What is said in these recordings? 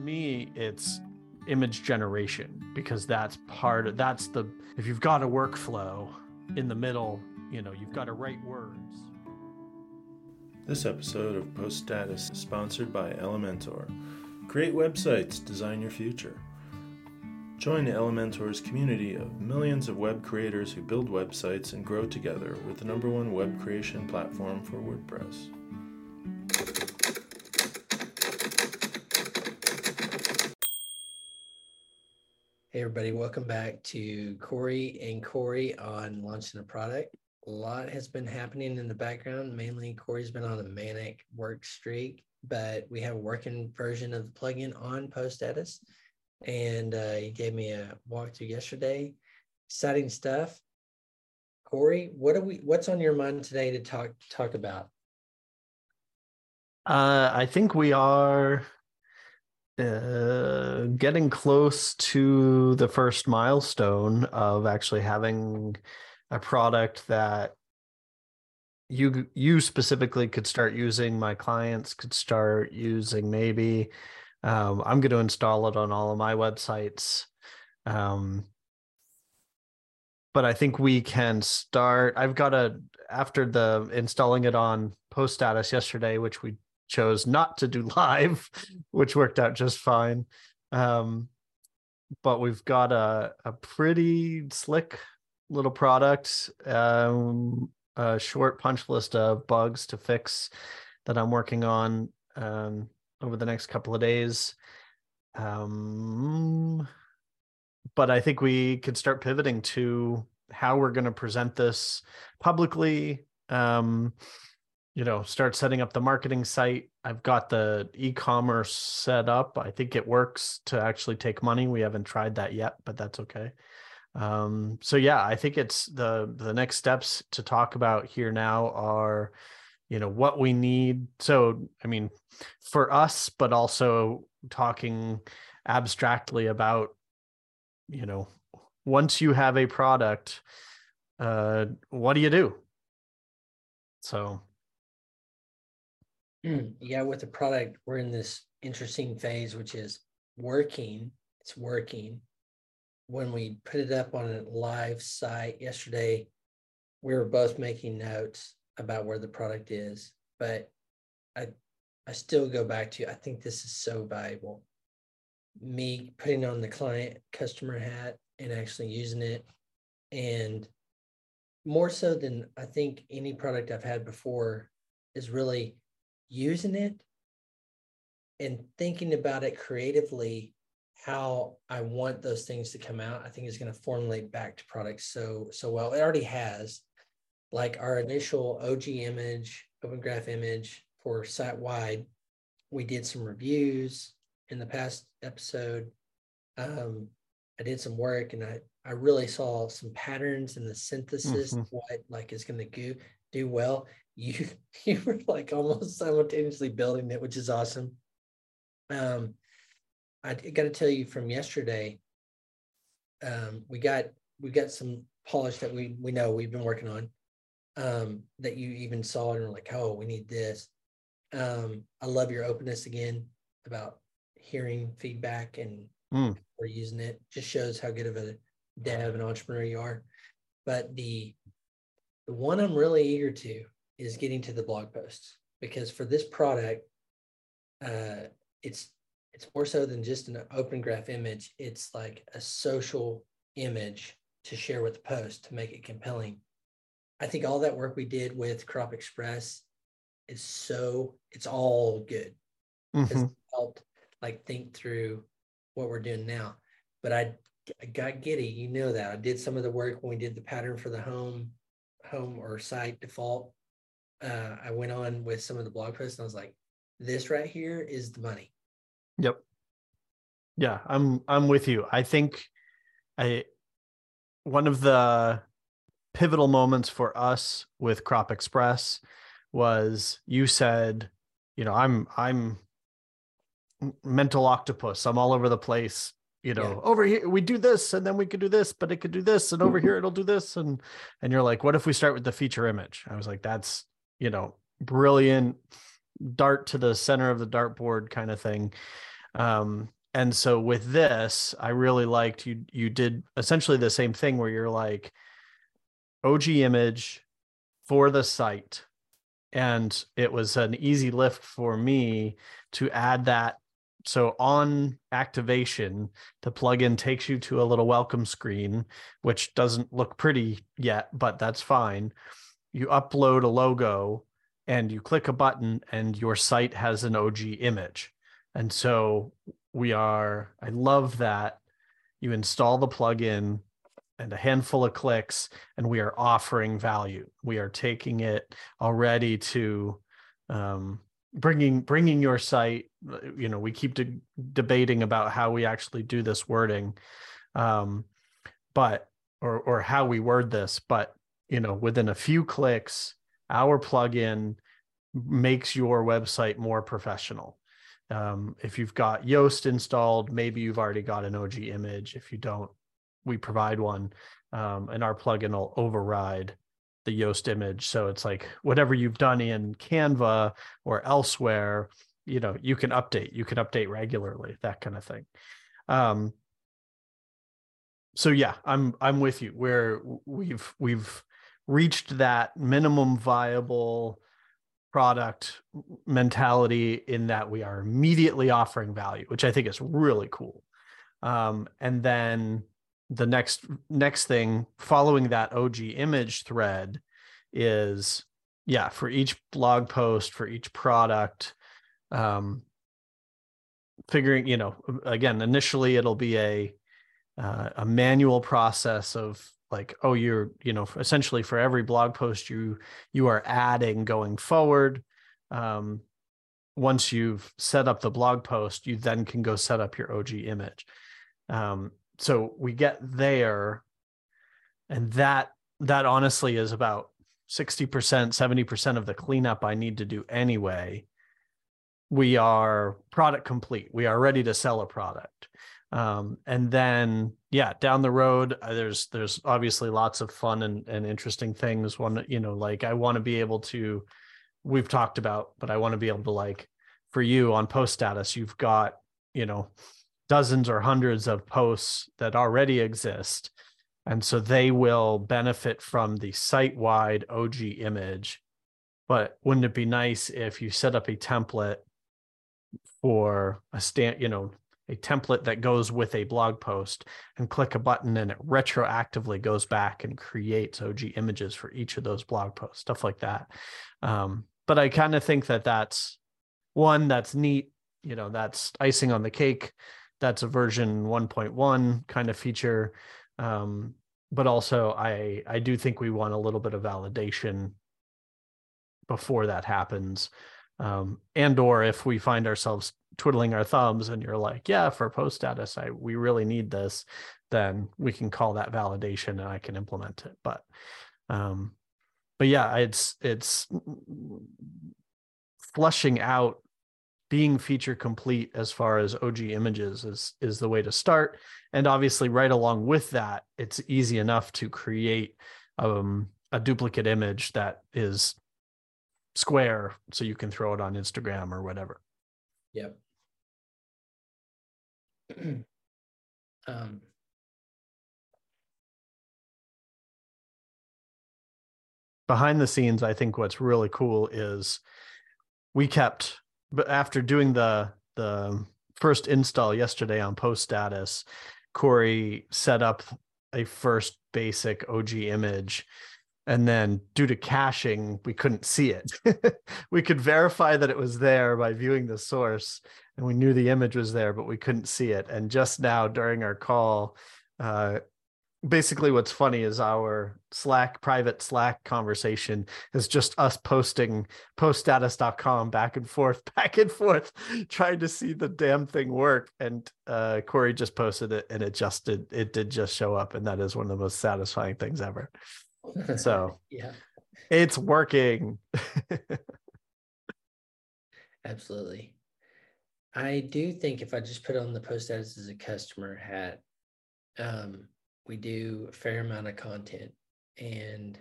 me, it's image generation because that's part of that's the if you've got a workflow in the middle, you know, you've got to write words. This episode of Post Status is sponsored by Elementor. Create websites, design your future. Join Elementor's community of millions of web creators who build websites and grow together with the number one web creation platform for WordPress. Everybody, welcome back to Corey and Corey on launching a product. A lot has been happening in the background. Mainly, Corey's been on a manic work streak, but we have a working version of the plugin on Post. And uh, he gave me a walkthrough yesterday. Exciting stuff. Corey, what are we? What's on your mind today to talk talk about? Uh, I think we are uh, getting close to the first milestone of actually having a product that you you specifically could start using my clients could start using maybe um, i'm going to install it on all of my websites um, but i think we can start i've got a after the installing it on post status yesterday which we chose not to do live, which worked out just fine. Um, but we've got a, a pretty slick little product, um, a short punch list of bugs to fix that I'm working on um, over the next couple of days. Um, but I think we could start pivoting to how we're going to present this publicly. Um, you know start setting up the marketing site. I've got the e-commerce set up. I think it works to actually take money. We haven't tried that yet but that's okay. Um, so yeah i think it's the the next steps to talk about here now are you know what we need. So i mean for us but also talking abstractly about you know once you have a product uh what do you do? So Mm, yeah, with the product, we're in this interesting phase, which is working. It's working. When we put it up on a live site yesterday, we were both making notes about where the product is, but I I still go back to I think this is so valuable. Me putting on the client customer hat and actually using it and more so than I think any product I've had before is really using it and thinking about it creatively how I want those things to come out, I think is going to formulate back to products so so well. It already has. Like our initial OG image, open graph image for site wide, we did some reviews in the past episode. Um, I did some work and I I really saw some patterns in the synthesis mm-hmm. what like is going to do do well you you were like almost simultaneously building it, which is awesome. Um, I got to tell you from yesterday, um, we got we got some polish that we we know we've been working on. Um, that you even saw and were like, oh, we need this. Um, I love your openness again about hearing feedback and mm. or using it. Just shows how good of a dev and entrepreneur you are. But the the one I'm really eager to is getting to the blog posts because for this product, uh, it's it's more so than just an open graph image. It's like a social image to share with the post to make it compelling. I think all that work we did with Crop Express is so it's all good. Mm-hmm. It's helped like think through what we're doing now. But I, I got giddy, you know that. I did some of the work when we did the pattern for the home home or site default uh, I went on with some of the blog posts and I was like, this right here is the money. Yep. Yeah, I'm I'm with you. I think I one of the pivotal moments for us with Crop Express was you said, you know, I'm I'm mental octopus. I'm all over the place. You know, yeah. over here we do this and then we could do this, but it could do this, and over here it'll do this. And and you're like, what if we start with the feature image? I was like, that's you know, brilliant dart to the center of the dartboard kind of thing. Um, and so with this, I really liked you. You did essentially the same thing where you're like OG image for the site, and it was an easy lift for me to add that. So on activation, the plugin takes you to a little welcome screen, which doesn't look pretty yet, but that's fine. You upload a logo and you click a button, and your site has an OG image. And so we are, I love that you install the plugin and a handful of clicks and we are offering value. We are taking it already to um, bringing bringing your site you know we keep de- debating about how we actually do this wording um, but or or how we word this but you know within a few clicks our plugin makes your website more professional um, if you've got Yoast installed, maybe you've already got an OG image. If you don't, we provide one, um, and our plugin will override the Yoast image. So it's like whatever you've done in Canva or elsewhere, you know, you can update. You can update regularly, that kind of thing. Um, so yeah, I'm I'm with you. Where we've we've reached that minimum viable product mentality in that we are immediately offering value, which I think is really cool. Um, and then the next next thing following that OG image thread is yeah for each blog post for each product um figuring you know again initially it'll be a uh, a manual process of like oh you're you know essentially for every blog post you you are adding going forward um, once you've set up the blog post you then can go set up your og image. Um, so we get there and that that honestly is about 60% 70% of the cleanup i need to do anyway. We are product complete. We are ready to sell a product um, and then yeah down the road uh, there's there's obviously lots of fun and, and interesting things. One you know like i want to be able to we've talked about but i want to be able to like for you on post status you've got you know dozens or hundreds of posts that already exist. And so they will benefit from the site wide og image. But wouldn't it be nice if you set up a template for a stand you know a template that goes with a blog post and click a button and it retroactively goes back and creates OG images for each of those blog posts, stuff like that. Um, but I kind of think that that's one that's neat. You know, that's icing on the cake. That's a version 1.1 kind of feature. Um, but also, I I do think we want a little bit of validation before that happens. Um, and or if we find ourselves twiddling our thumbs and you're like, yeah, for post status, I we really need this, then we can call that validation and I can implement it. But um, but yeah, it's it's flushing out being feature complete as far as OG images is is the way to start. And obviously, right along with that, it's easy enough to create um, a duplicate image that is square so you can throw it on Instagram or whatever. Yep. um, behind the scenes, I think what's really cool is we kept, but after doing the the first install yesterday on post status, Corey set up a first basic OG image. And then due to caching, we couldn't see it. we could verify that it was there by viewing the source, and we knew the image was there, but we couldn't see it. And just now during our call, uh, basically what's funny is our Slack private Slack conversation is just us posting poststatus.com back and forth, back and forth, trying to see the damn thing work. And uh, Corey just posted it, and it just did. It did just show up, and that is one of the most satisfying things ever. So yeah, it's working. absolutely. I do think if I just put on the post status as a customer hat, um, we do a fair amount of content and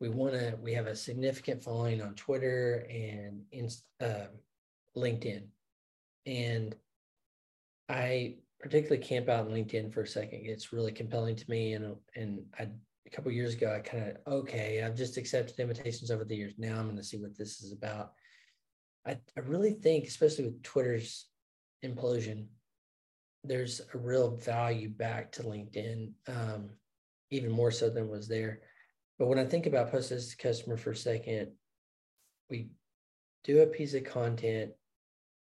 we want to, we have a significant following on Twitter and in, uh, LinkedIn. And I particularly camp out on LinkedIn for a second. It's really compelling to me. And and I a couple years ago, I kind of okay, I've just accepted invitations over the years. Now I'm going to see what this is about. I, I really think, especially with Twitter's implosion, there's a real value back to LinkedIn, um, even more so than was there. But when I think about post as customer for a second, we do a piece of content.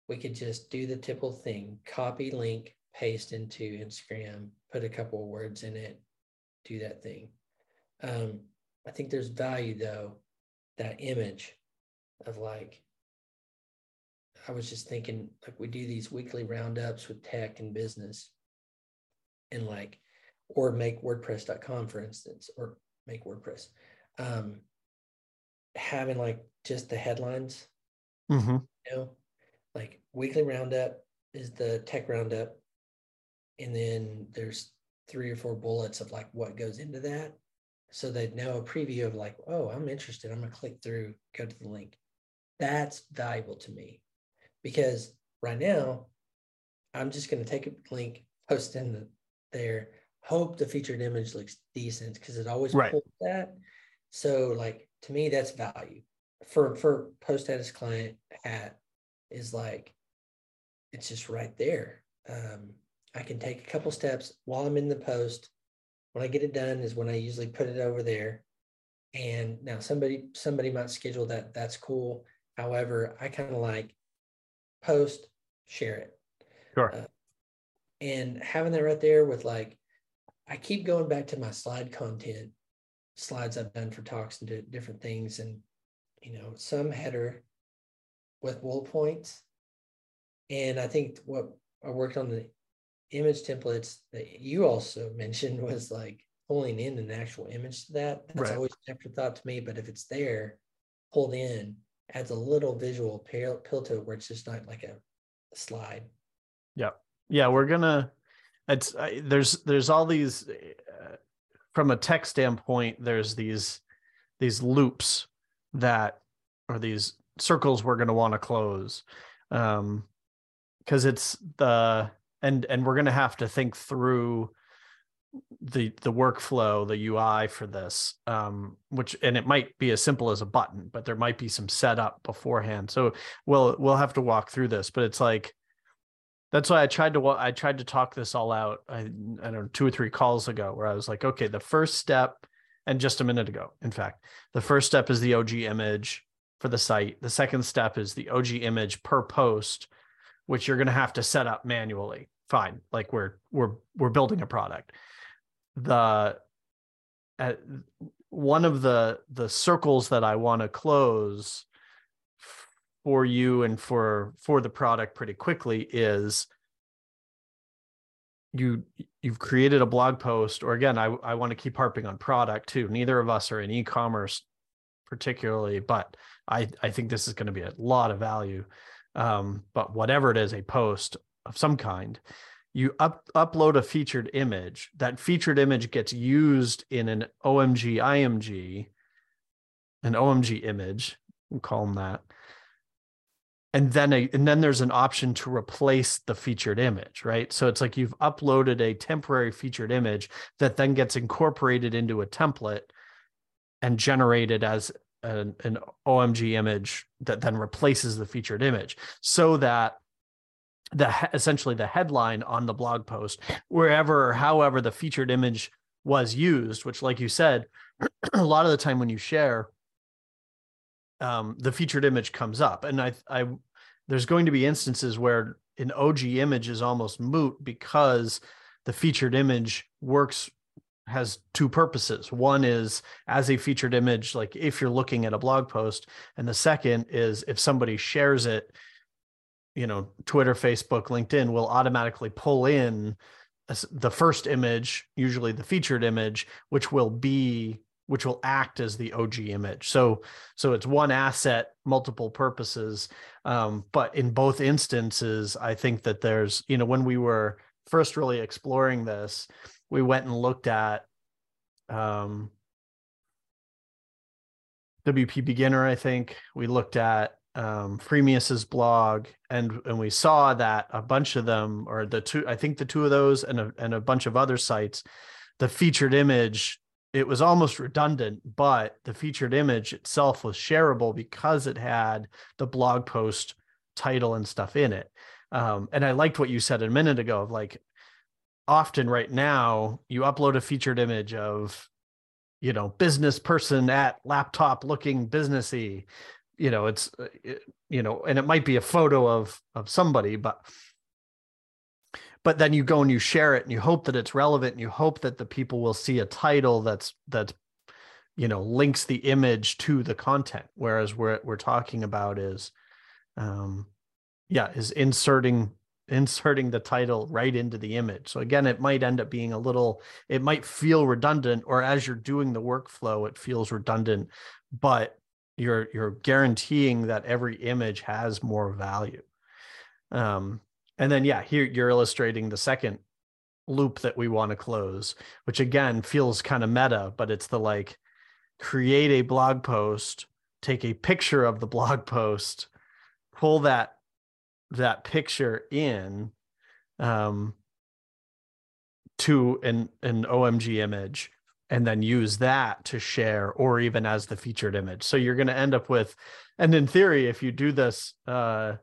We could just do the typical thing, copy link, paste into Instagram, put a couple of words in it, do that thing. Um, I think there's value though, that image of like, I was just thinking like we do these weekly roundups with tech and business and like, or make WordPress.com, for instance, or make WordPress. Um, having like just the headlines, mm-hmm. you know, like weekly roundup is the tech roundup. And then there's three or four bullets of like what goes into that. So they know a preview of like, oh, I'm interested. I'm gonna click through, go to the link. That's valuable to me because right now I'm just gonna take a link, post in the, there, hope the featured image looks decent because it always right. pulls that. So like to me, that's value for for post status client hat is like it's just right there. Um, I can take a couple steps while I'm in the post. When I get it done is when I usually put it over there. And now somebody somebody might schedule that. That's cool. However, I kind of like post, share it. Sure. Uh, and having that right there with like, I keep going back to my slide content, slides I've done for talks and different things, and you know, some header with bullet points. And I think what I worked on the image templates that you also mentioned was like pulling in an actual image to that. That's right. always an afterthought to me. But if it's there, pulled in, adds a little visual pill, pill to it where it's just not like a, a slide. Yeah. Yeah. We're going to, it's, uh, there's, there's all these, uh, from a tech standpoint, there's these, these loops that, or these circles we're going to want to close. Um, because it's the and and we're going to have to think through the the workflow the ui for this um which and it might be as simple as a button but there might be some setup beforehand. So we'll we'll have to walk through this but it's like that's why i tried to i tried to talk this all out i, I don't know two or three calls ago where i was like okay the first step and just a minute ago in fact the first step is the og image for the site. The second step is the og image per post which you're going to have to set up manually fine like we're we're we're building a product. The uh, one of the the circles that i want to close for you and for for the product pretty quickly is you you've created a blog post or again i i want to keep harping on product too. Neither of us are in e-commerce particularly but i i think this is going to be a lot of value. Um, but whatever it is, a post of some kind, you up, upload a featured image. That featured image gets used in an OMG IMG, an OMG image. We'll call them that. And then a, and then there's an option to replace the featured image, right? So it's like you've uploaded a temporary featured image that then gets incorporated into a template and generated as an, an OMG image that then replaces the featured image so that the essentially the headline on the blog post wherever however the featured image was used which like you said a lot of the time when you share um, the featured image comes up and i i there's going to be instances where an og image is almost moot because the featured image works has two purposes. One is as a featured image, like if you're looking at a blog post, and the second is if somebody shares it, you know, Twitter, Facebook, LinkedIn will automatically pull in the first image, usually the featured image, which will be which will act as the OG image. So so it's one asset, multiple purposes. Um, but in both instances, I think that there's, you know, when we were first really exploring this, we went and looked at um, WP Beginner, I think. We looked at um, Freemius's blog, and and we saw that a bunch of them, or the two, I think the two of those, and a, and a bunch of other sites, the featured image, it was almost redundant, but the featured image itself was shareable because it had the blog post title and stuff in it. Um, and I liked what you said a minute ago of like, often right now you upload a featured image of you know business person at laptop looking businessy you know it's uh, it, you know and it might be a photo of of somebody but but then you go and you share it and you hope that it's relevant and you hope that the people will see a title that's that's you know links the image to the content whereas what we're talking about is um yeah is inserting inserting the title right into the image. So again, it might end up being a little, it might feel redundant, or as you're doing the workflow, it feels redundant, but you're you're guaranteeing that every image has more value. Um, and then yeah, here you're illustrating the second loop that we want to close, which again feels kind of meta, but it's the like create a blog post, take a picture of the blog post, pull that that picture in um, to an an OMG image and then use that to share or even as the featured image. So you're going to end up with and in theory if you do this uh,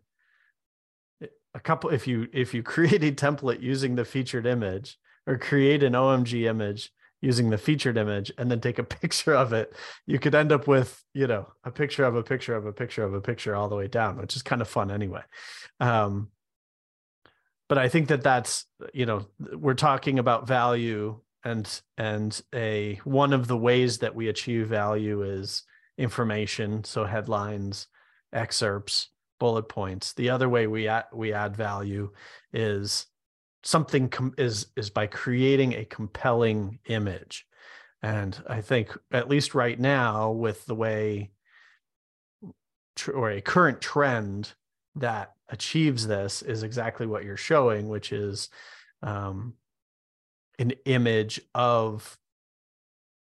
a couple if you if you create a template using the featured image or create an OMG image using the featured image and then take a picture of it, you could end up with, you know, a picture of a picture of a picture of a picture all the way down, which is kind of fun anyway. Um, but I think that that's, you know, we're talking about value and and a one of the ways that we achieve value is information, so headlines, excerpts, bullet points. The other way we add, we add value is something com- is is by creating a compelling image and i think at least right now with the way tr- or a current trend that achieves this is exactly what you're showing which is um, an image of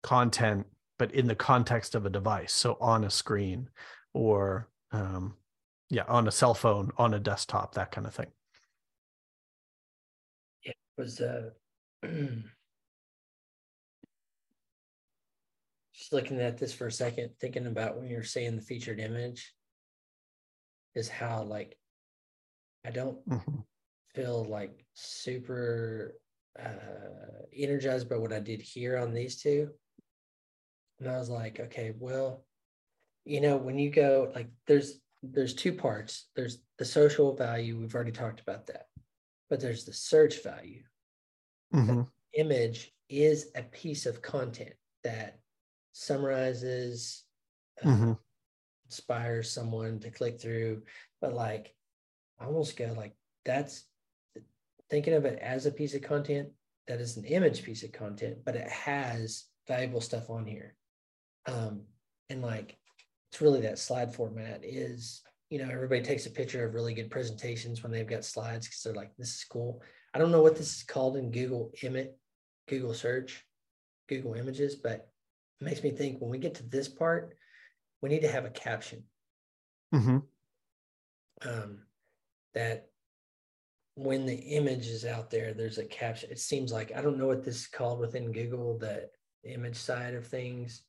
content but in the context of a device so on a screen or um, yeah on a cell phone on a desktop that kind of thing It was uh just looking at this for a second, thinking about when you're saying the featured image is how like I don't mm-hmm. feel like super uh energized by what I did here on these two. And I was like, okay, well, you know, when you go like there's there's two parts. There's the social value, we've already talked about that but there's the search value. Mm-hmm. The image is a piece of content that summarizes, uh, mm-hmm. inspires someone to click through. But like, I almost go like that's thinking of it as a piece of content that is an image piece of content, but it has valuable stuff on here. Um, and like, it's really that slide format is you know, everybody takes a picture of really good presentations when they've got slides because they're like, this is cool. I don't know what this is called in Google Image, Google search, Google images, but it makes me think when we get to this part, we need to have a caption. Mm-hmm. Um, that when the image is out there, there's a caption. It seems like I don't know what this is called within Google, the image side of things,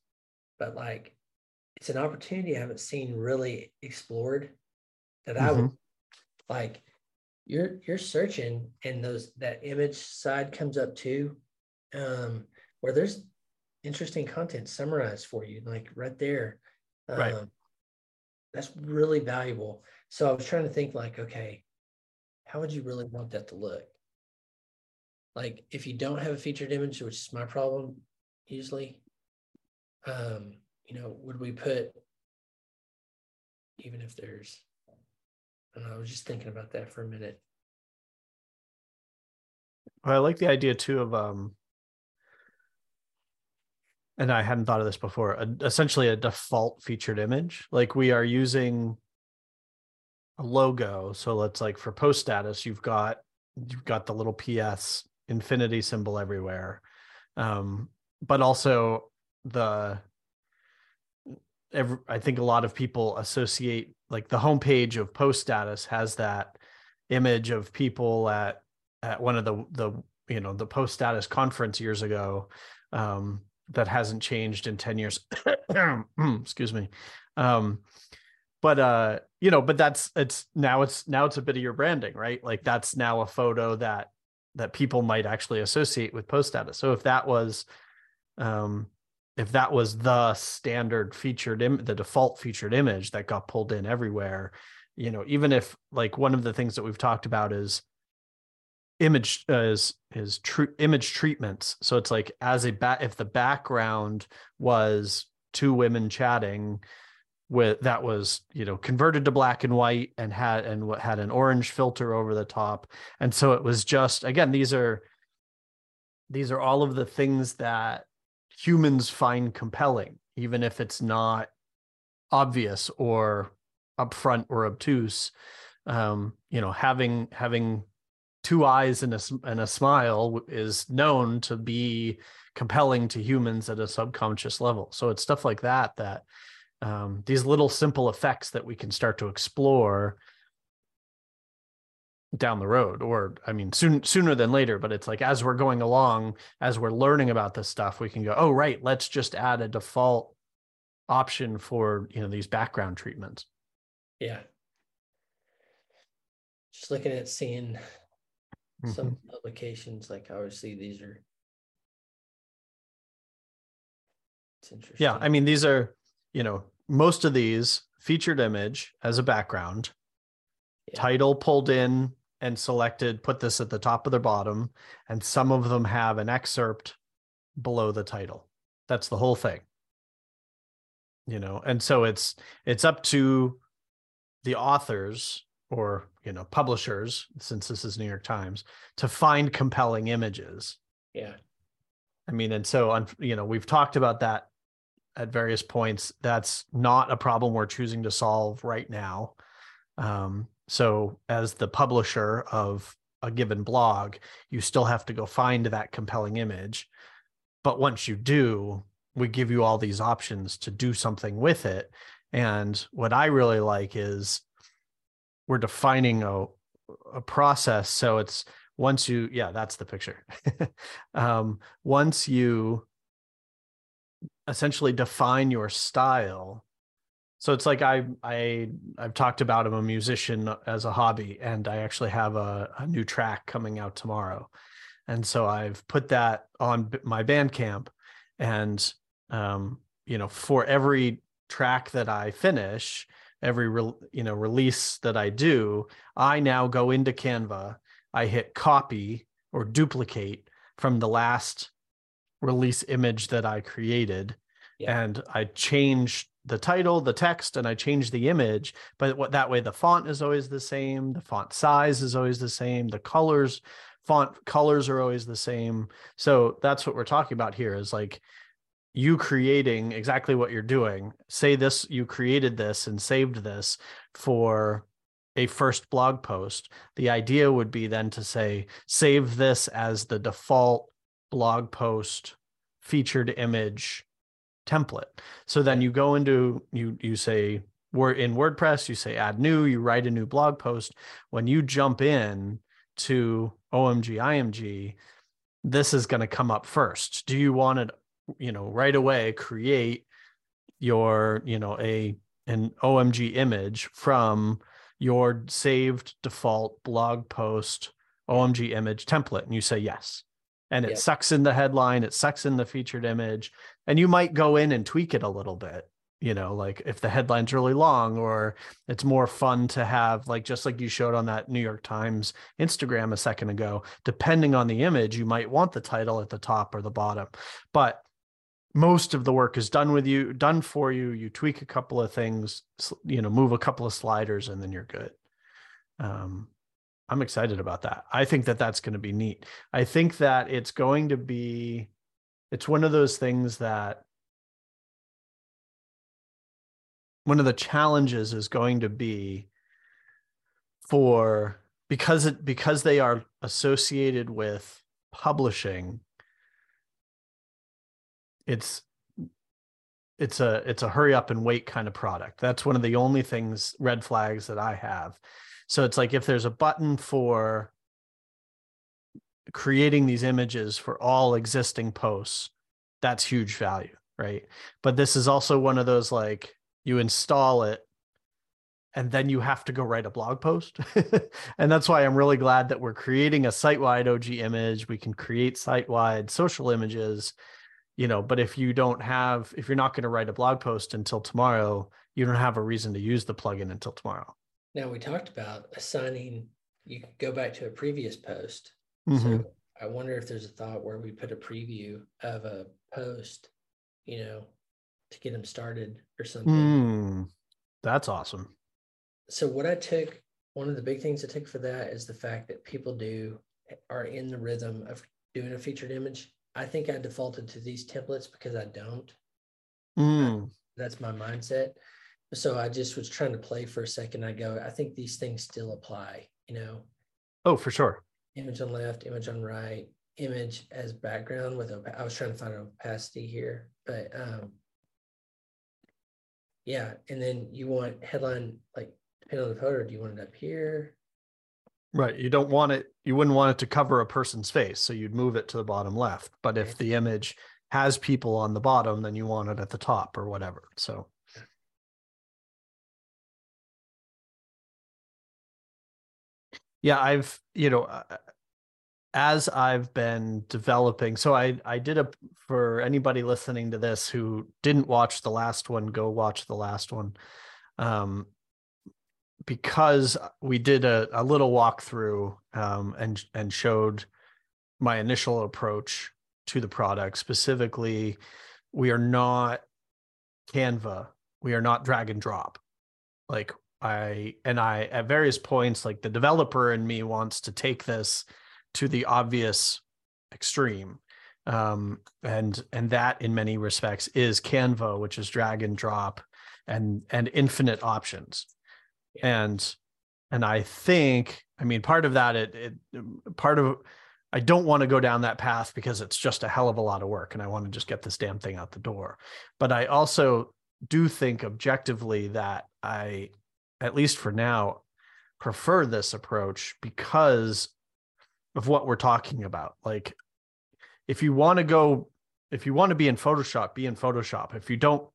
but like it's an opportunity I haven't seen really explored that mm-hmm. I would mm-hmm. like you're you're searching and those that image side comes up too um where there's interesting content summarized for you like right there um, right that's really valuable so i was trying to think like okay how would you really want that to look like if you don't have a featured image which is my problem usually um you know, would we put, even if there's, I, I was just thinking about that for a minute. I like the idea too of, um, and I hadn't thought of this before, a, essentially a default featured image. Like we are using a logo. So let's like for post status, you've got, you've got the little PS infinity symbol everywhere. Um, but also the every, I think a lot of people associate like the homepage of post status has that image of people at at one of the the you know the post status conference years ago um, that hasn't changed in 10 years excuse me um, but uh you know but that's it's now it's now it's a bit of your branding right? Like that's now a photo that that people might actually associate with post status. So if that was um if that was the standard featured Im- the default featured image that got pulled in everywhere you know even if like one of the things that we've talked about is image uh, is is true image treatments. So it's like as a bat if the background was two women chatting with that was you know converted to black and white and had and what had an orange filter over the top. And so it was just again these are these are all of the things that humans find compelling even if it's not obvious or upfront or obtuse. Um you know having having two eyes and a and a smile is known to be compelling to humans at a subconscious level. So it's stuff like that that um, these little simple effects that we can start to explore down the road or i mean soon sooner than later but it's like as we're going along as we're learning about this stuff we can go oh right let's just add a default option for you know these background treatments Yeah. Just looking at seeing some publications, like obviously these are. It's interesting. yeah i mean these are you know most of these featured image as a background Yeah. title pulled in and selected put this at the top of the bottom and some of them have an excerpt below the title. That's the whole thing. You know and so it's it's up to the authors or you know publishers since this is new york times to find compelling images. Yeah, I mean, and so on, you know, we've talked about that at various points. That's not a problem we're choosing to solve right now. Um, so as the publisher of a given blog, you still have to go find that compelling image. But once you do, we give you all these options to do something with it. And what I really like is we're defining a, a process. So it's once you yeah that's the picture um, once you essentially define your style. So it's like i i i've talked about i'm a musician as a hobby and i actually have a, a new track coming out tomorrow. And so i've put that on my bandcamp and um, you know for every track that i finish every re- you know release that i do i now go into canva I hit copy or duplicate from the last release image that I created. Yeah. And I change the title, the text, and I change the image. But what that way the font is always the same, the font size is always the same, the colors, font colors are always the same. So that's what we're talking about here is like you creating exactly what you're doing. Say this, you created this and saved this for a first blog post, the idea would be then to say, save this as the default blog post featured image template. So then you go into you you say we're in WordPress, you say add new, you write a new blog post. When you jump in to OMG IMG, this is going to come up first. Do you want to, you know, right away create your, you know, a an OMG image from your saved default blog post OMG image template and you say yes. And it Yep. sucks in the headline, it sucks in the featured image, and you might go in and tweak it a little bit. You know, like if the headline's really long, or it's more fun to have, like just like you showed on that New York Times Instagram a second ago, depending on the image, you might want the title at the top or the bottom. But most of the work is done with you, done for you. You tweak a couple of things, you know, move a couple of sliders, and then you're good. Um, I'm excited about that. I think that that's going to be neat. I think that it's going to be, it's one of those things that one of the challenges is going to be for because it because they are associated with publishing it's it's a it's a hurry up and wait kind of product. That's one of the only things red flags that I have. So it's like if there's a button for creating these images for all existing posts, that's huge value, right? But this is also one of those like you install it and then you have to go write a blog post. and that's why I'm really glad that we're creating a site-wide OG image. We can create site-wide social images, you know, but if you don't have if you're not going to write a blog post until tomorrow, you don't have a reason to use the plugin until tomorrow. Now we talked about assigning you can go back to a previous post. Mm-hmm. So I wonder if there's a thought where we put a preview of a post, you know, to get them started or something. Mm, that's awesome so what I took, one of the big things I took for that is the fact that people do are in the rhythm of doing a featured image. I think I defaulted to these templates because I don't. Mm. That's my mindset. So I just was trying to play for a second. I go, I think these things still apply, you know. Oh, for sure. Image on left, image on right, image as background with I was trying to find an opacity here, but um yeah, and then you want headline like depending on the photo, do you want it up here? Right. You don't want it, you wouldn't want it to cover a person's face. So you'd move it to the bottom left. But if the image has people on the bottom, then you want it at the top or whatever. So yeah, I've, you know, uh, as I've been developing, so I I did a for anybody listening to this who didn't watch the last one, go watch the last one. Um, because we did a, a little walkthrough um, and and showed my initial approach to the product. Specifically we are not canva. We are not drag and drop. Like i and i at various points like the developer in me wants to take this to the obvious extreme. Um, and and that in many respects is canva which is drag and drop and and infinite options. And and i think i mean part of that it, it part of i don't want to go down that path because it's just a hell of a lot of work and i want to just get this damn thing out the door. But i also do think objectively that i at least for now prefer this approach because of what we're talking about like if you want to go if you want to be in photoshop be in photoshop if you don't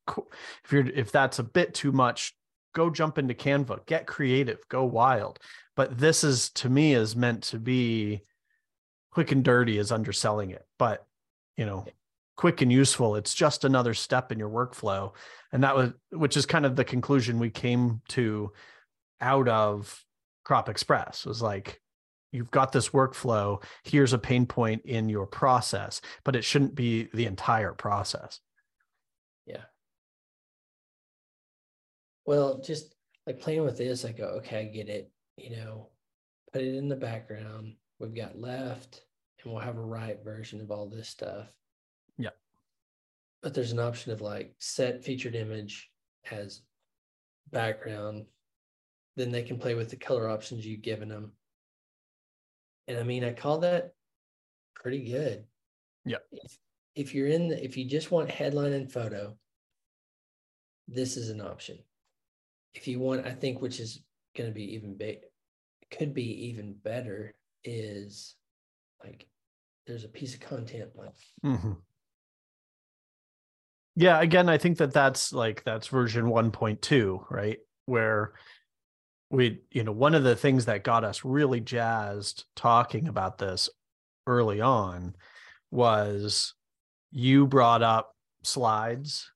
if you're if that's a bit too much go jump into Canva, get creative, go wild. But this is to me is meant to be quick and dirty is underselling it. But you know, quick and useful, it's just another step in your workflow. And that was which is kind of the conclusion we came to out of Crop Express was like you've got this workflow, here's a pain point in your process, but it shouldn't be the entire process. Yeah. Well, just like playing with this, I go, okay, I get it. You know, put it in the background. We've got left, and we'll have a right version of all this stuff. But there's an option of like set featured image as background. Then they can play with the color options you've given them. And I mean, I call that pretty good. Yeah. If, if you're in the, if you just want headline and photo, this is an option if you want, I think which is going to be even big, could be even better is like there's a piece of content like. Mm-hmm. Yeah, again, I think that that's like that's version 1.2, right? Where we, you know, one of the things that got us really jazzed talking about this early on was you brought up slides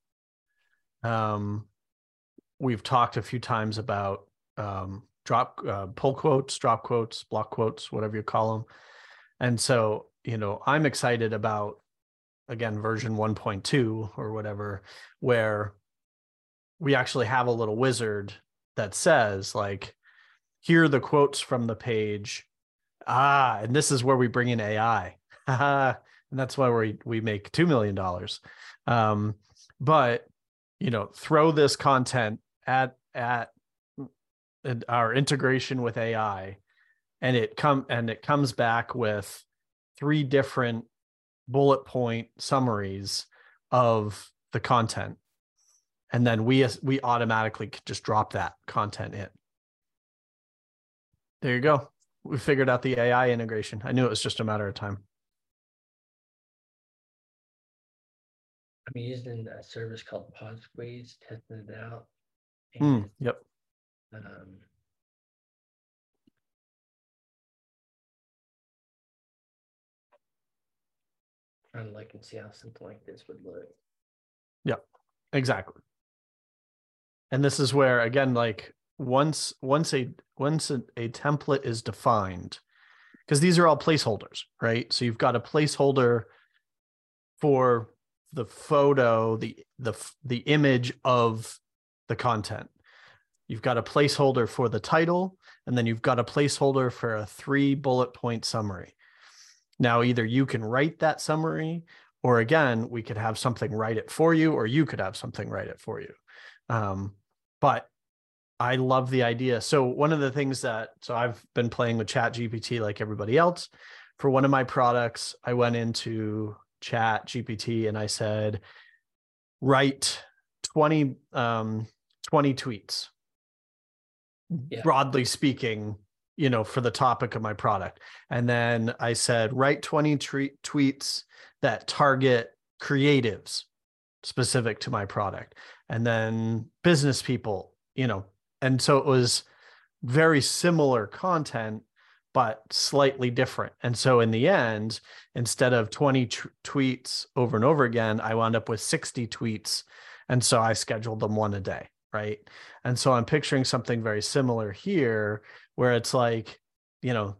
um we've talked a few times about um, drop uh, pull quotes, drop quotes, block quotes, whatever you call them. And so, you know, I'm excited about again version 1.2 or whatever, where we actually have a little wizard that says like, here are the quotes from the page. Ah, and this is where we bring in AI. and that's why we we make two million dollars. Um, but you know, throw this content at at our integration with AI, and it come and it comes back with three different bullet point summaries of the content. and then we we automatically just drop that content in. There you go. We figured out the ai integration. I knew it was just a matter of time. I'm using a service called Podsqueeze testing it out. Mm, yep. um, to look and see how something like this would look. Yeah, exactly. And this is where again, like once once a once a, a template is defined, because these are all placeholders, right? So you've got a placeholder for the photo, the the the image of the content. You've got a placeholder for the title, and then you've got a placeholder for a three bullet point summary. Now, either you can write that summary, or again, we could have something write it for you, or you could have something write it for you. Um, but I love the idea. So, one of the things that, so I've been playing with Chat GPT like everybody else. For one of my products, I went into Chat GPT and I said, write 20, um, 20 tweets. Yeah. Broadly speaking, you know, for the topic of my product. And then I said, write 20 tre- tweets that target creatives specific to my product. And then business people, you know, and so it was very similar content, but slightly different. And so in the end, instead of 20 t- tweets over and over again, I wound up with 60 tweets. And so I scheduled them one a day. Right. And so I'm picturing something very similar here where it's like you know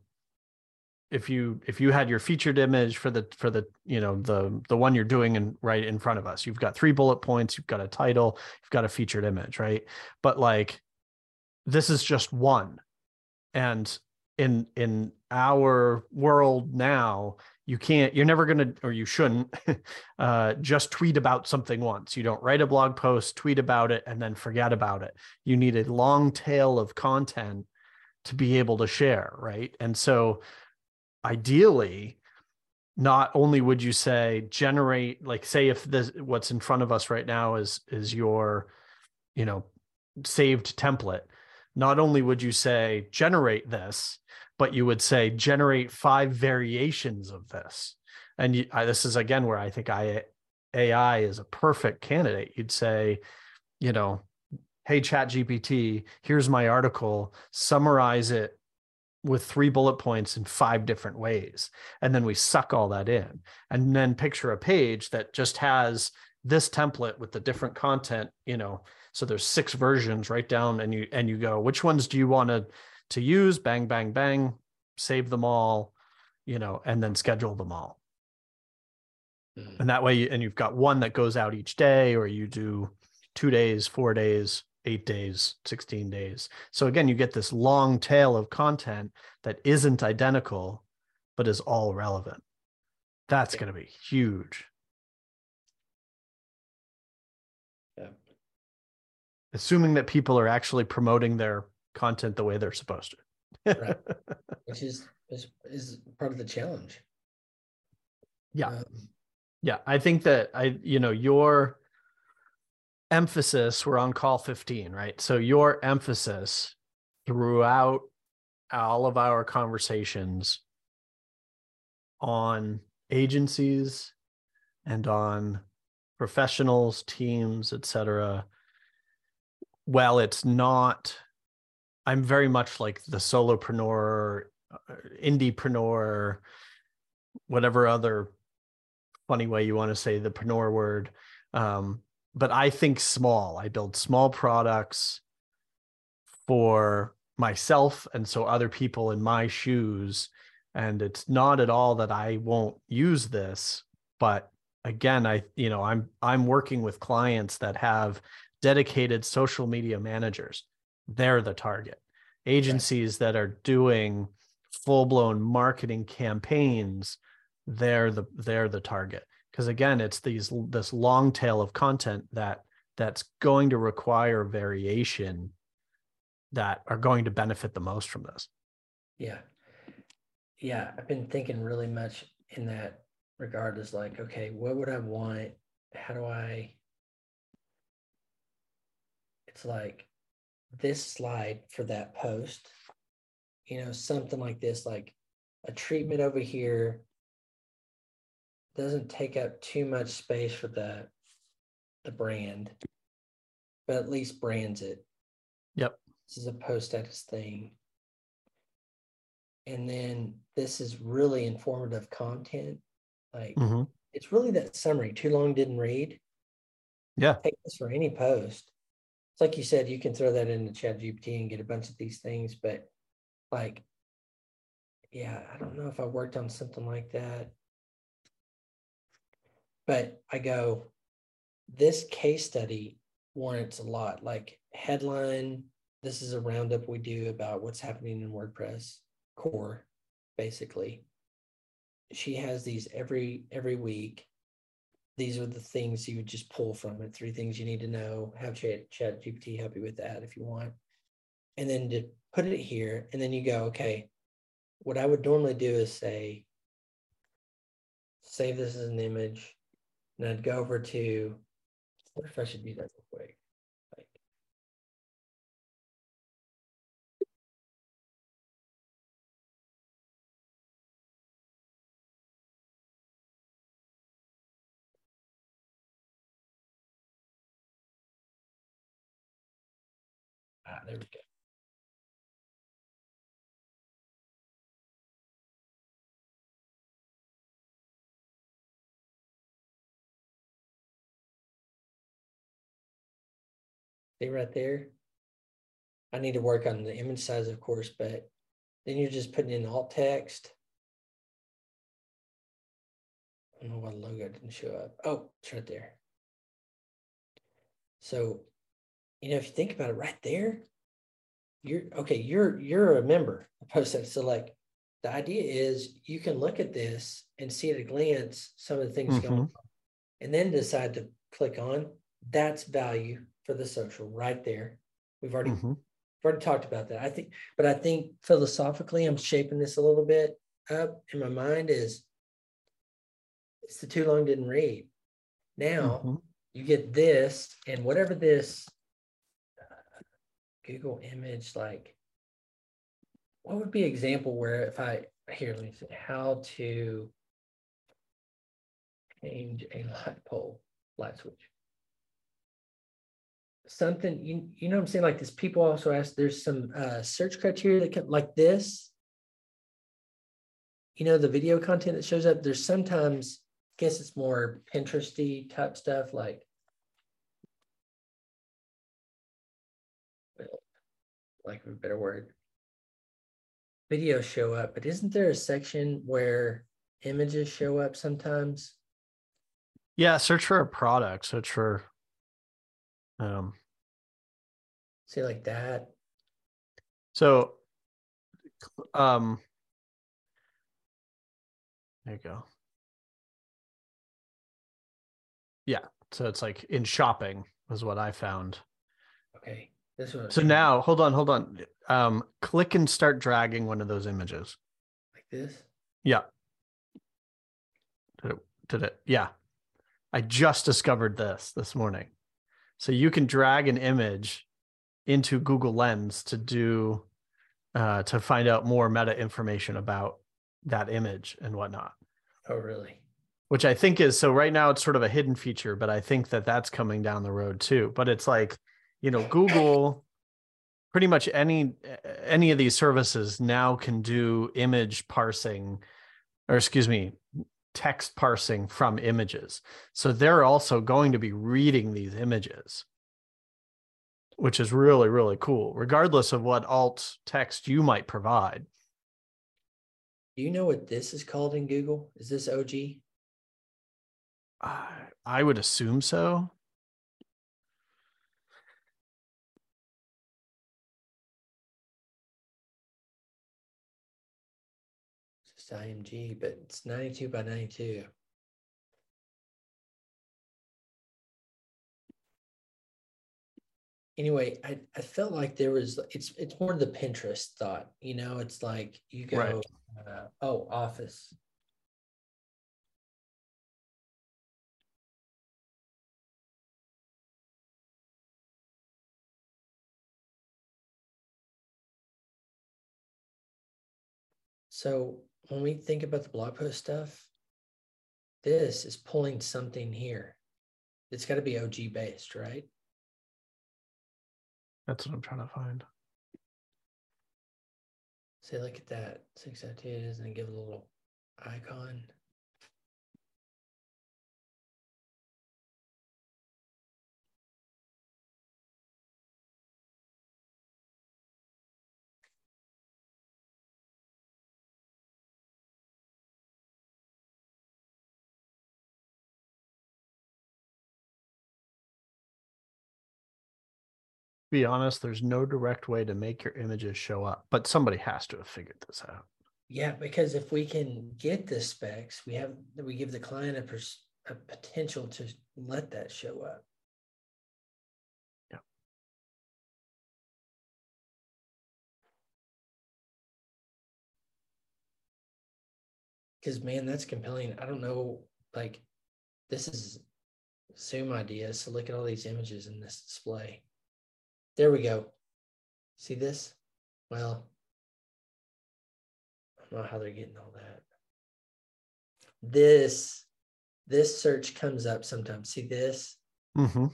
if you if you had your featured image for the for the you know the the one you're doing and right in front of us you've got three bullet points you've got a title you've got a featured image right? But like this is just one. And in in our world now you can't you're never going to or you shouldn't uh, just tweet about something once. You don't write a blog post tweet about it and then forget about it. You need a long tail of content to be able to share, right? And so ideally, not only would you say generate like say if this what's in front of us right now is is your you know saved template not only would you say generate this but you would say generate five variations of this and you, I, this is again where i think i ai is a perfect candidate you'd say you know hey chat gpt here's my article. Summarize it with three bullet points in five different ways. And then we suck all that in. And then picture a page that just has this template with the different content you know. So there's six versions right down and you and you go which ones do you want to to use? Bang bang bang. Save them all you know and then schedule them all. Mm. and that way you, and you've got one that goes out each day or you do two days four days eight days, 16 days. So again, you get this long tail of content that isn't identical, but is all relevant. That's going to be huge. Yeah. Assuming that people are actually promoting their content the way they're supposed to. right. Which is, is is part of the challenge. Yeah. Um, yeah. I think that I, you know, your emphasis we're on call 15 right? So your emphasis throughout all of our conversations on agencies and on professionals teams etc well it's not i'm very much like the solopreneur uh, indiepreneur whatever other funny way you want to say the preneur word um, but I think small. I build small products for myself and so other people in my shoes. And it's not at all that I won't use this but again I you know I'm I'm working with clients that have dedicated social media managers. They're the target. Agencies that are doing full blown marketing campaigns they're the they're the target because again it's these this long tail of content that that's going to require variation that are going to benefit the most from this. Yeah. Yeah i've been thinking really much in that regard is like okay what would i want? How do i it's like this slide for that post, you know, something like this, like a treatment over here doesn't take up too much space for the the brand, but at least brands it. Yep. This is a post status thing. And then this is really informative content. Like hmm it's really that summary. Too long didn't read. Yeah. Take this for any post. It's like you said, you can throw that into Chat GPT and get a bunch of these things, but like, yeah, I don't know if I worked on something like that. But I go, this case study warrants a lot. Like headline, this is a roundup we do about what's happening in WordPress core, basically. She has these every every week. These are the things you would just pull from it. Three things you need to know. Have Chat, Chat GPT help you with that if you want. And then to put it here, and then you go, okay, what I would normally do is say, save this as an image, and I'd go over to, if I should do that real quick? Ah, there we go. See right there? I need to work on the image size, of course, but then you're just putting in alt text. I don't know why the logo didn't show up. Oh, it's right there. So, you know, if you think about it right there, you're okay, you're you're a member of Post So like the idea is you can look at this and see at a glance some of the things going Mhm. on and then decide to click on that's value for the social right there. We've already hmm we've already talked about that. I think, but I think philosophically, I'm shaping this a little bit up in my mind is it's the too long didn't read. Now hmm you get this and whatever this uh, Google image like what would be an example where if I here let me see how to change a light pole light switch something you you know what I'm saying like this people also ask there's some uh search criteria that can like this you know the video content that shows up there's sometimes I guess it's more Pinteresty type stuff like like a better word videos show up but isn't there a section where images show up sometimes Yeah. Search for a product. Search for. Um. say like that So. Um. There you go. Yeah. So it's like in shopping was what I found. okay this one So now, hold on, hold on. Um, click and start dragging one of those images. like this Yeah. Did it, did it? Yeah. I just discovered this this morning. So you can drag an image into Google Lens to do uh, to find out more meta information about that image and whatnot. oh really Which I think is so. Right now, it's sort of a hidden feature, but I think that that's coming down the road too. But it's like, you know, Google, pretty much any any of these services now can do image parsing, or excuse me, text parsing from images. So they're also going to be reading these images, which is really really cool, regardless of what alt text you might provide. Do you know what this is called in Google? Is this OG? I I would assume so. it's IMG, but it's 92 by 92. Anyway, I, I felt like there was it's it's more of the Pinterest thought, you know. It's like you go, right. uh, oh, office, So when we think about the blog post stuff, this is pulling something here. It's got to be OG based, right? That's what I'm trying to find. Say, look at that six ideas and give a little icon. Be honest, there's no direct way to make your images show up, but somebody has to have figured this out. Yeah, because if we can get the specs, we have we give the client a, pers- a potential to let that show up. Yeah. Because man, that's compelling. I don't know, like this is Zoom ideas. So look at all these images in this display. There we go. See this? Well, I don't know how they're getting all that. This, this search comes up sometimes. See this? Mm-hmm.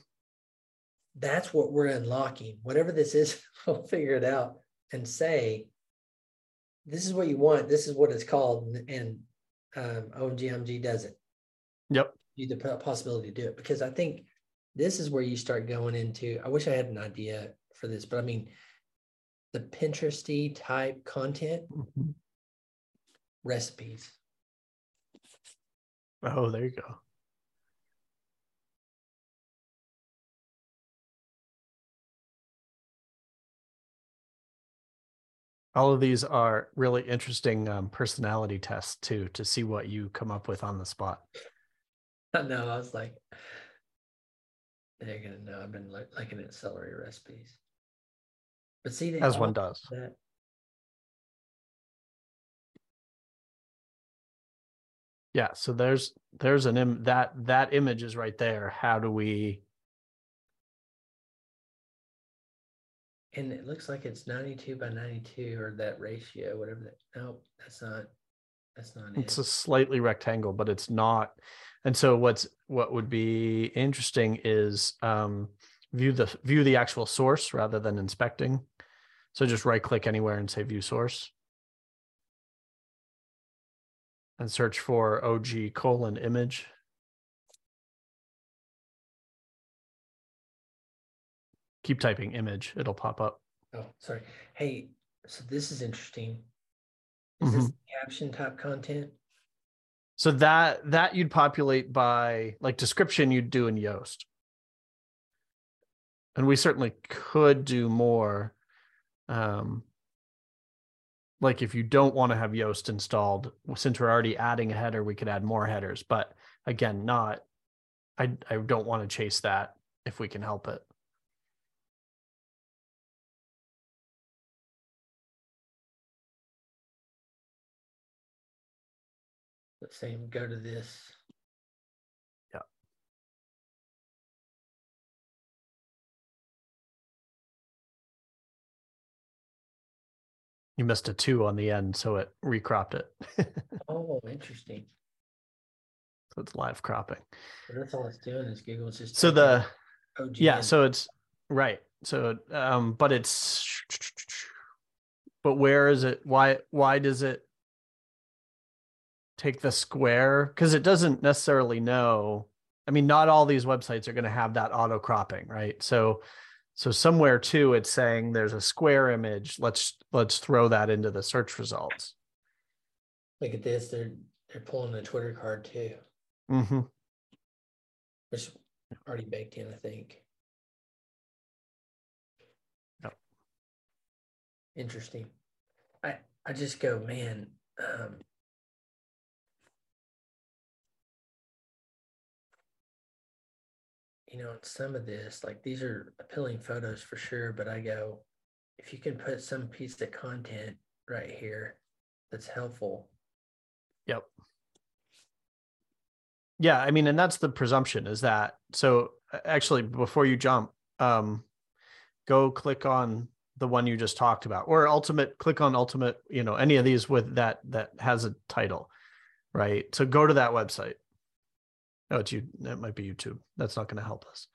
That's what we're unlocking. Whatever this is, we'll figure it out and say, this is what you want. This is what it's called. And um, OMGIMG does it. Yep. You the possibility to do it because I think this is where you start going into i wish i had an idea for this but i mean the pinteresty type content? Mm-hmm. recipes. Oh there you go. All of these are really interesting um, personality tests too to see what you come up with on the spot. I know i was like they're gonna know I've been like, looking at celery recipes. But see, as one does. That. Yeah, so there's there's an Im- that that image is right there. How do we? And it looks like it's 92 by 92 or that ratio, whatever that. No, that's not. That's not it's it. a slightly rectangle, but it's not. And so what's what would be interesting is um, view the view the actual source rather than inspecting. So just right click anywhere and say view source. And search for OG colon image. Keep typing image, it'll pop up. Oh, sorry. Hey, so this is interesting. Is mm-hmm. this caption type content? So that that you'd populate by like description you'd do in Yoast. And we certainly could do more. Um, like if you don't want to have Yoast installed, since we're already adding a header, we could add more headers. But again, not I I don't want to chase that if we can help it. Let's say go to this. Yeah. You missed a two on the end, so it recropped it. oh, interesting. So it's live cropping. But that's all it's doing is Google's just so the OGN. yeah, so it's right. So um, but it's but where is it? Why why does it take the square because it doesn't necessarily know. I mean not all these websites are going to have that auto cropping right? So so somewhere too it's saying there's a square image. Let's let's throw that into the search results. Look at this they're they're pulling the twitter card too. Mm-hmm. which already baked in i think. Yep. interesting. I i just go man um you know, some of this, like these are appealing photos for sure, but I go, if you can put some piece of content right here that's helpful. Yep. Yeah, I mean, and that's the presumption is that so actually before you jump, um, go click on the one you just talked about or ultimate click on ultimate you know any of these with that that has a title right so go to that website oh it's you that might be youtube that's not going to help us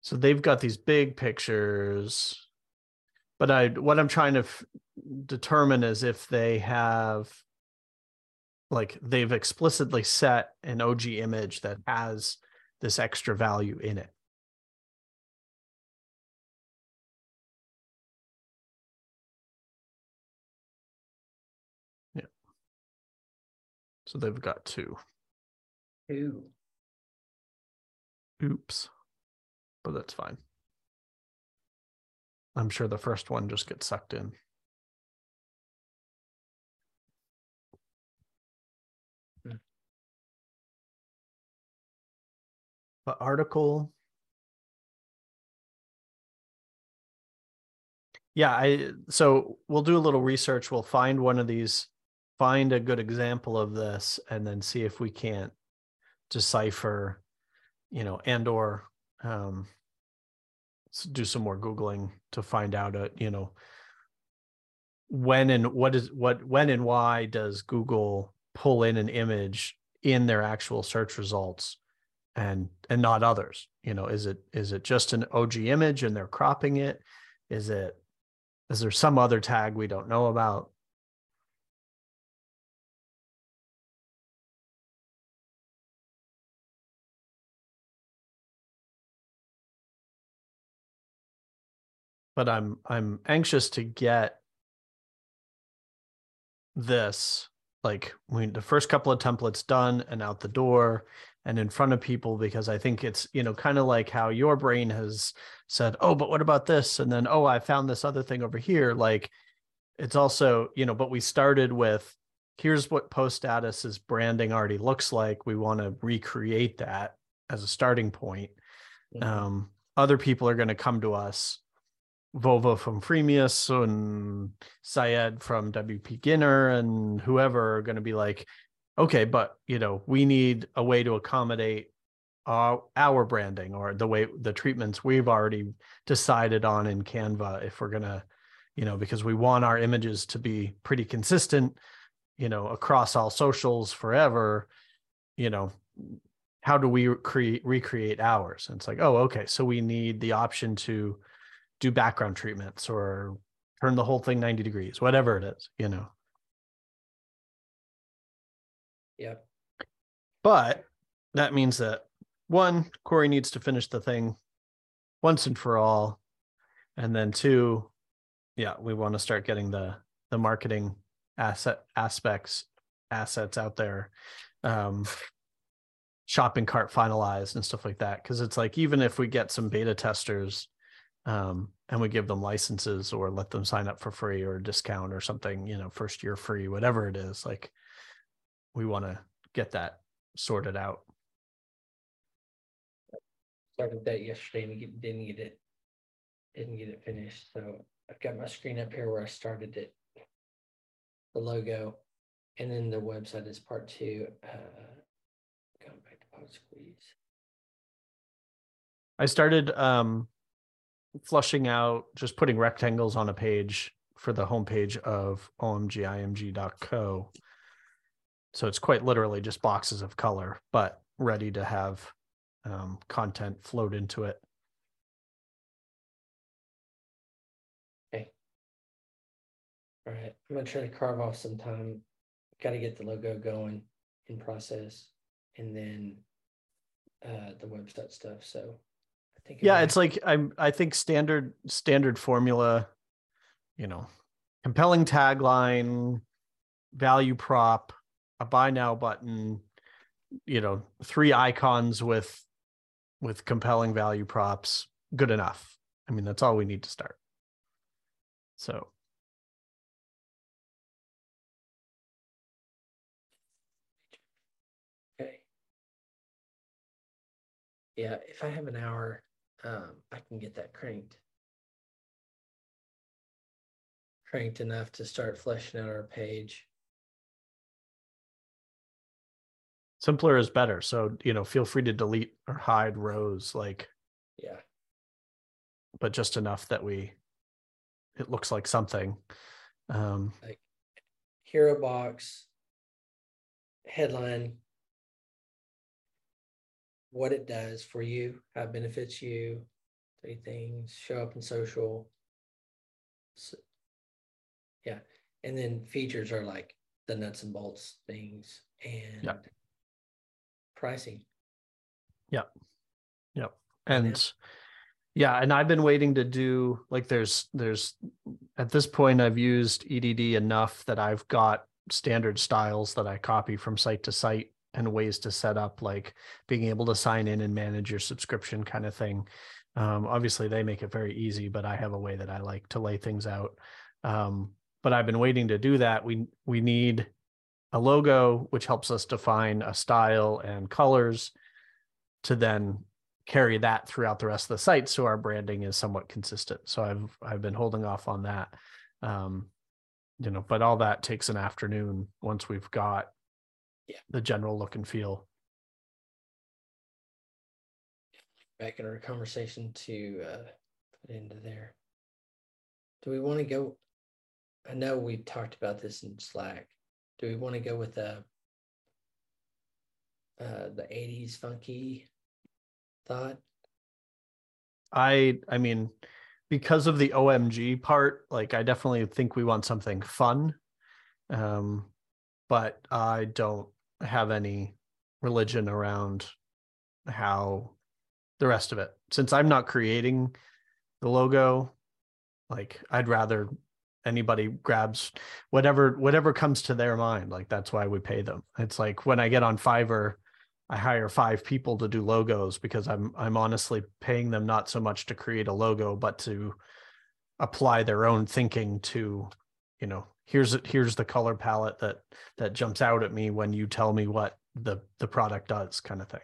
so they've got these big pictures but i what i'm trying to f- determine is if they have like they've explicitly set an OG image that has this extra value in it. So they've got two. Two. Oops. But that's fine. I'm sure the first one just gets sucked in. Hmm. But article. Yeah, I so we'll do a little research. We'll find one of these, find a good example of this, and then see if we can't decipher, you know, and or um, do some more googling to find out, uh, you know, when and what is what when and why does Google pull in an image in their actual search results and and not others? You know is it is it just an og image and they're cropping it? Is it is there some other tag we don't know about but i'm i'm anxious to get this like when the first couple of templates done and out the door and in front of people because I think it's, you know, kind of like how your brain has said, oh, but what about this? And then, oh, I found this other thing over here. Like it's also, you know, but we started with here's what post status's branding already looks like. We want to recreate that as a starting point. Mm-hmm. Um, other people are going to come to us Vova from Freemius and Syed from WPBeginner and whoever are going to be like, okay, but you know, we need a way to accommodate our, our branding or the way the treatments we've already decided on in Canva if we're going to, you know, because we want our images to be pretty consistent, you know, across all socials forever, you know, how do we create recreate ours? And it's like, oh, okay, so we need the option to do background treatments or turn the whole thing 90 degrees, whatever it is, you know. Yep. But that means that one, Corey needs to finish the thing once and for all. And then two, yeah, we want to start getting the the marketing asset aspects assets out there. Um shopping cart finalized and stuff like that. Cause it's like even if we get some beta testers um, and we give them licenses or let them sign up for free or discount or something, you know, first year free, whatever it is. Like we want to get that sorted out. Started that yesterday and get, didn't get it, didn't get it finished. So I've got my screen up here where I started it, the logo, and then the website is part two. Uh, going back to Podsqueeze. I started um flushing out, just putting rectangles on a page for the homepage of omgimg.co. So it's quite literally just boxes of color, but ready to have um, content flowed into it. Okay. All right. I'm going to try to carve off some time. Got to get the logo going in process and then uh, the website stuff. So I think yeah, it's like I'm I think standard standard formula, you know, compelling tagline, value prop, a buy now button, you know, three icons with with compelling value props, good enough. I mean, that's all we need to start. So Okay. Yeah, if I have an hour, um, I can get that cranked. Cranked enough to start fleshing out our page. simpler is better so you know feel free to delete or hide rows like yeah but just enough that we it looks like something um like hero box headline what it does for you how it benefits you three things show up in social. So, yeah. And then features are like the nuts and bolts things and pricing. Yep. Yep. And And yeah, and I've been waiting to do like there's there's at this point I've used EDD enough that I've got standard styles that I copy from site to site and ways to set up like being able to sign in and manage your subscription kind of thing. Um, obviously they make it very easy, but I have a way that I like to lay things out. Um, but I've been waiting to do that. We we need a logo which helps us define a style and colors to then carry that throughout the rest of the site so our branding is somewhat consistent so i've i've been holding off on that um you know but all that takes an afternoon once we've got Yeah. the general look and feel. Back in our conversation to uh put into there. Do we want to go i know we talked about this in slack. Do we want to go with the uh the 80s funky thought? I i mean because of the omg part like i definitely think we want something fun. Um but i don't have any religion around how the rest of it. Since i'm not creating the logo like i'd rather anybody grabs whatever whatever comes to their mind. Like that's why we pay them. It's like when i get on fiverr i hire five people to do logos because i'm i'm honestly paying them not so much to create a logo but to apply their own thinking to you know here's here's the color palette that that jumps out at me when you tell me what the the product does kind of thing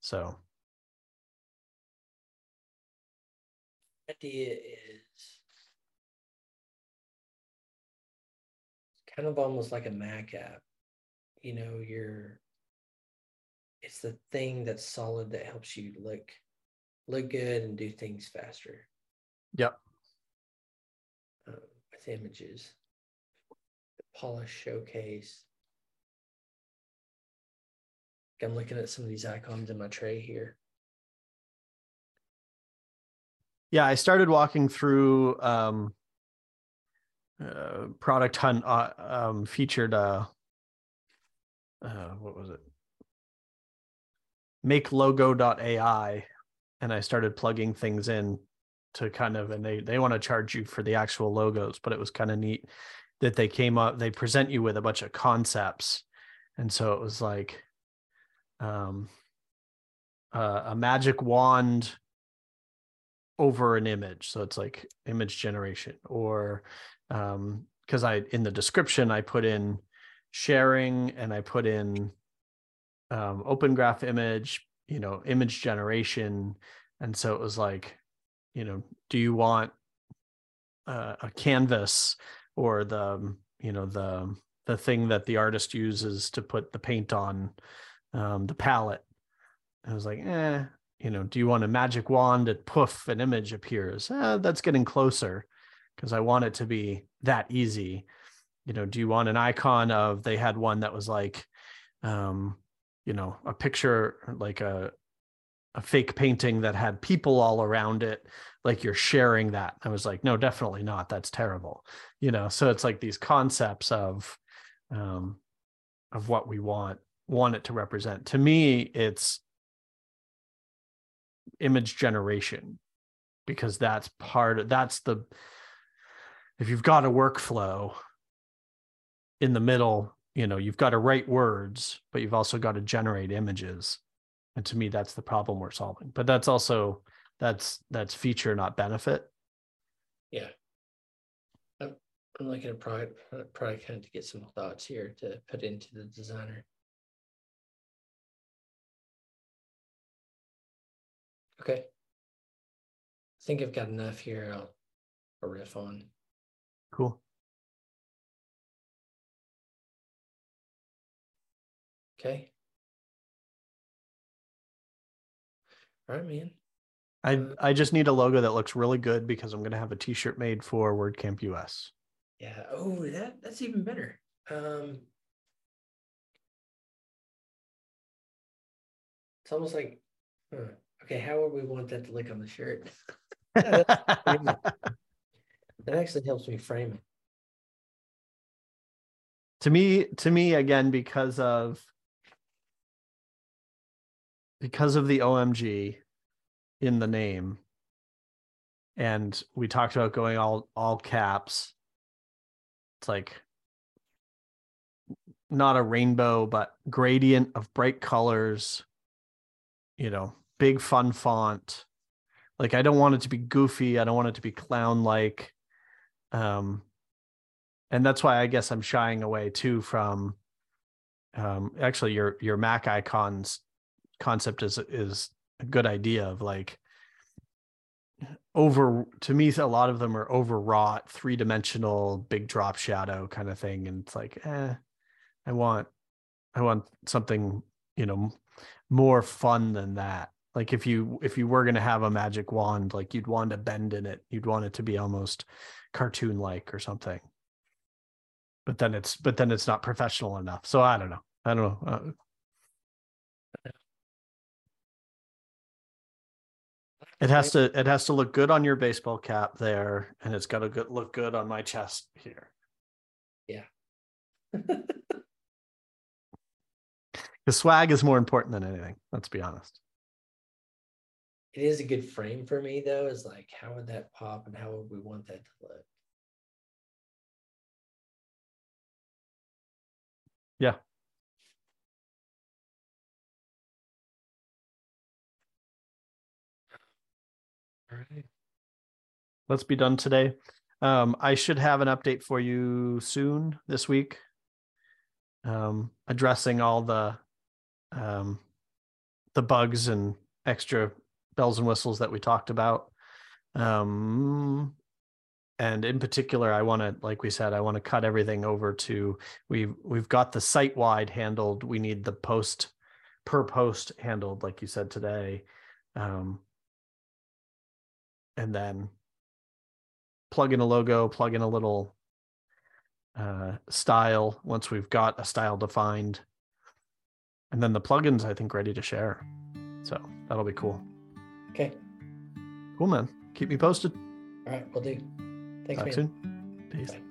so idea is kind of almost like a Mac app. You know, you're it's the thing that's solid that helps you look look good and do things faster yep um, with images. Polish showcase. I'm looking at some of these icons in my tray here. yeah i started walking through um uh, product hunt uh, um featured uh uh what was it make logo.ai and i started plugging things in to kind of and they they want to charge you for the actual logos but it was kind of neat that they came up they present you with a bunch of concepts. And so it was like um uh, a magic wand over an image. So it's like image generation or um because i in the description i put in sharing and i put in um open graph image you know image generation. And so it was like you know do you want uh, a canvas or the you know the the thing that the artist uses to put the paint on um the palette i was like eh you know, do you want a magic wand and poof, an image appears? Eh, that's getting closer because I want it to be that easy. You know, do you want an icon of they had one that was like, um, you know, a picture like a a fake painting that had people all around it, like you're sharing that. I was like, no, definitely not. That's terrible. You know, so it's like these concepts of um of what we want want it to represent. To me, it's image generation because that's part of that's the if you've got a workflow in the middle you know you've got to write words but you've also got to generate images and to me that's the problem we're solving but that's also that's that's feature not benefit. Yeah. I'm, I'm looking at probably probably kind of to get some thoughts here to put into the designer. Okay. I think i've got enough here. I'll, I'll riff on. Cool. Okay. All right man. I I just need a logo that looks really good because I'm gonna have a T-shirt made for WordCamp US. Yeah. Oh, that that's even better. Um, it's almost like, huh, okay, how would we want that to look on the shirt? That actually helps me frame it. to me to me again because of because of the omg in the name. And we talked about going all all caps. It's like not a rainbow but gradient of bright colors you know big fun font. Like i don't want it to be goofy. I don't want it to be clown like um and that's why I guess I'm shying away too from um actually your your Mac icons concept is is a good idea of like over to me a lot of them are overwrought three-dimensional big drop shadow kind of thing. And it's like eh I want I want something you know more fun than that. Like if you if you were going to have a magic wand like you'd want a bend in it. You'd want it to be almost cartoon like or something. But then it's but then it's not professional enough. So i don't know. I don't know. Uh, it has to it has to look good on your baseball cap there and it's got to good, look good on my chest here Yeah. the swag is more important than anything let's be honest It is a good frame for me though. Is like, how would that pop and how would we want that to look? All right. let's be done today. Um i should have an update for you soon this week um addressing all the um the bugs and extra bells and whistles that we talked about. Um and in particular i want to like we said i want to cut everything over to we've we've got the site wide handled. We need the post per post handled like you said today. Um and then plug in a logo plug in a little uh style once we've got a style defined and then the plugins i think ready to share so that'll be cool Okay. cool man keep me posted All right. We'll do. Thanks, talk man. soon peace Bye.